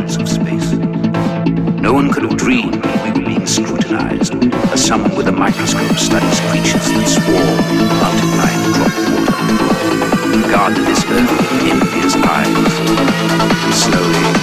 of space. No one could have dreamed we were being scrutinized as someone with a microscope studies creatures that swarm, multiply, and drop water. Regarded this earth with envious eyes. slowly.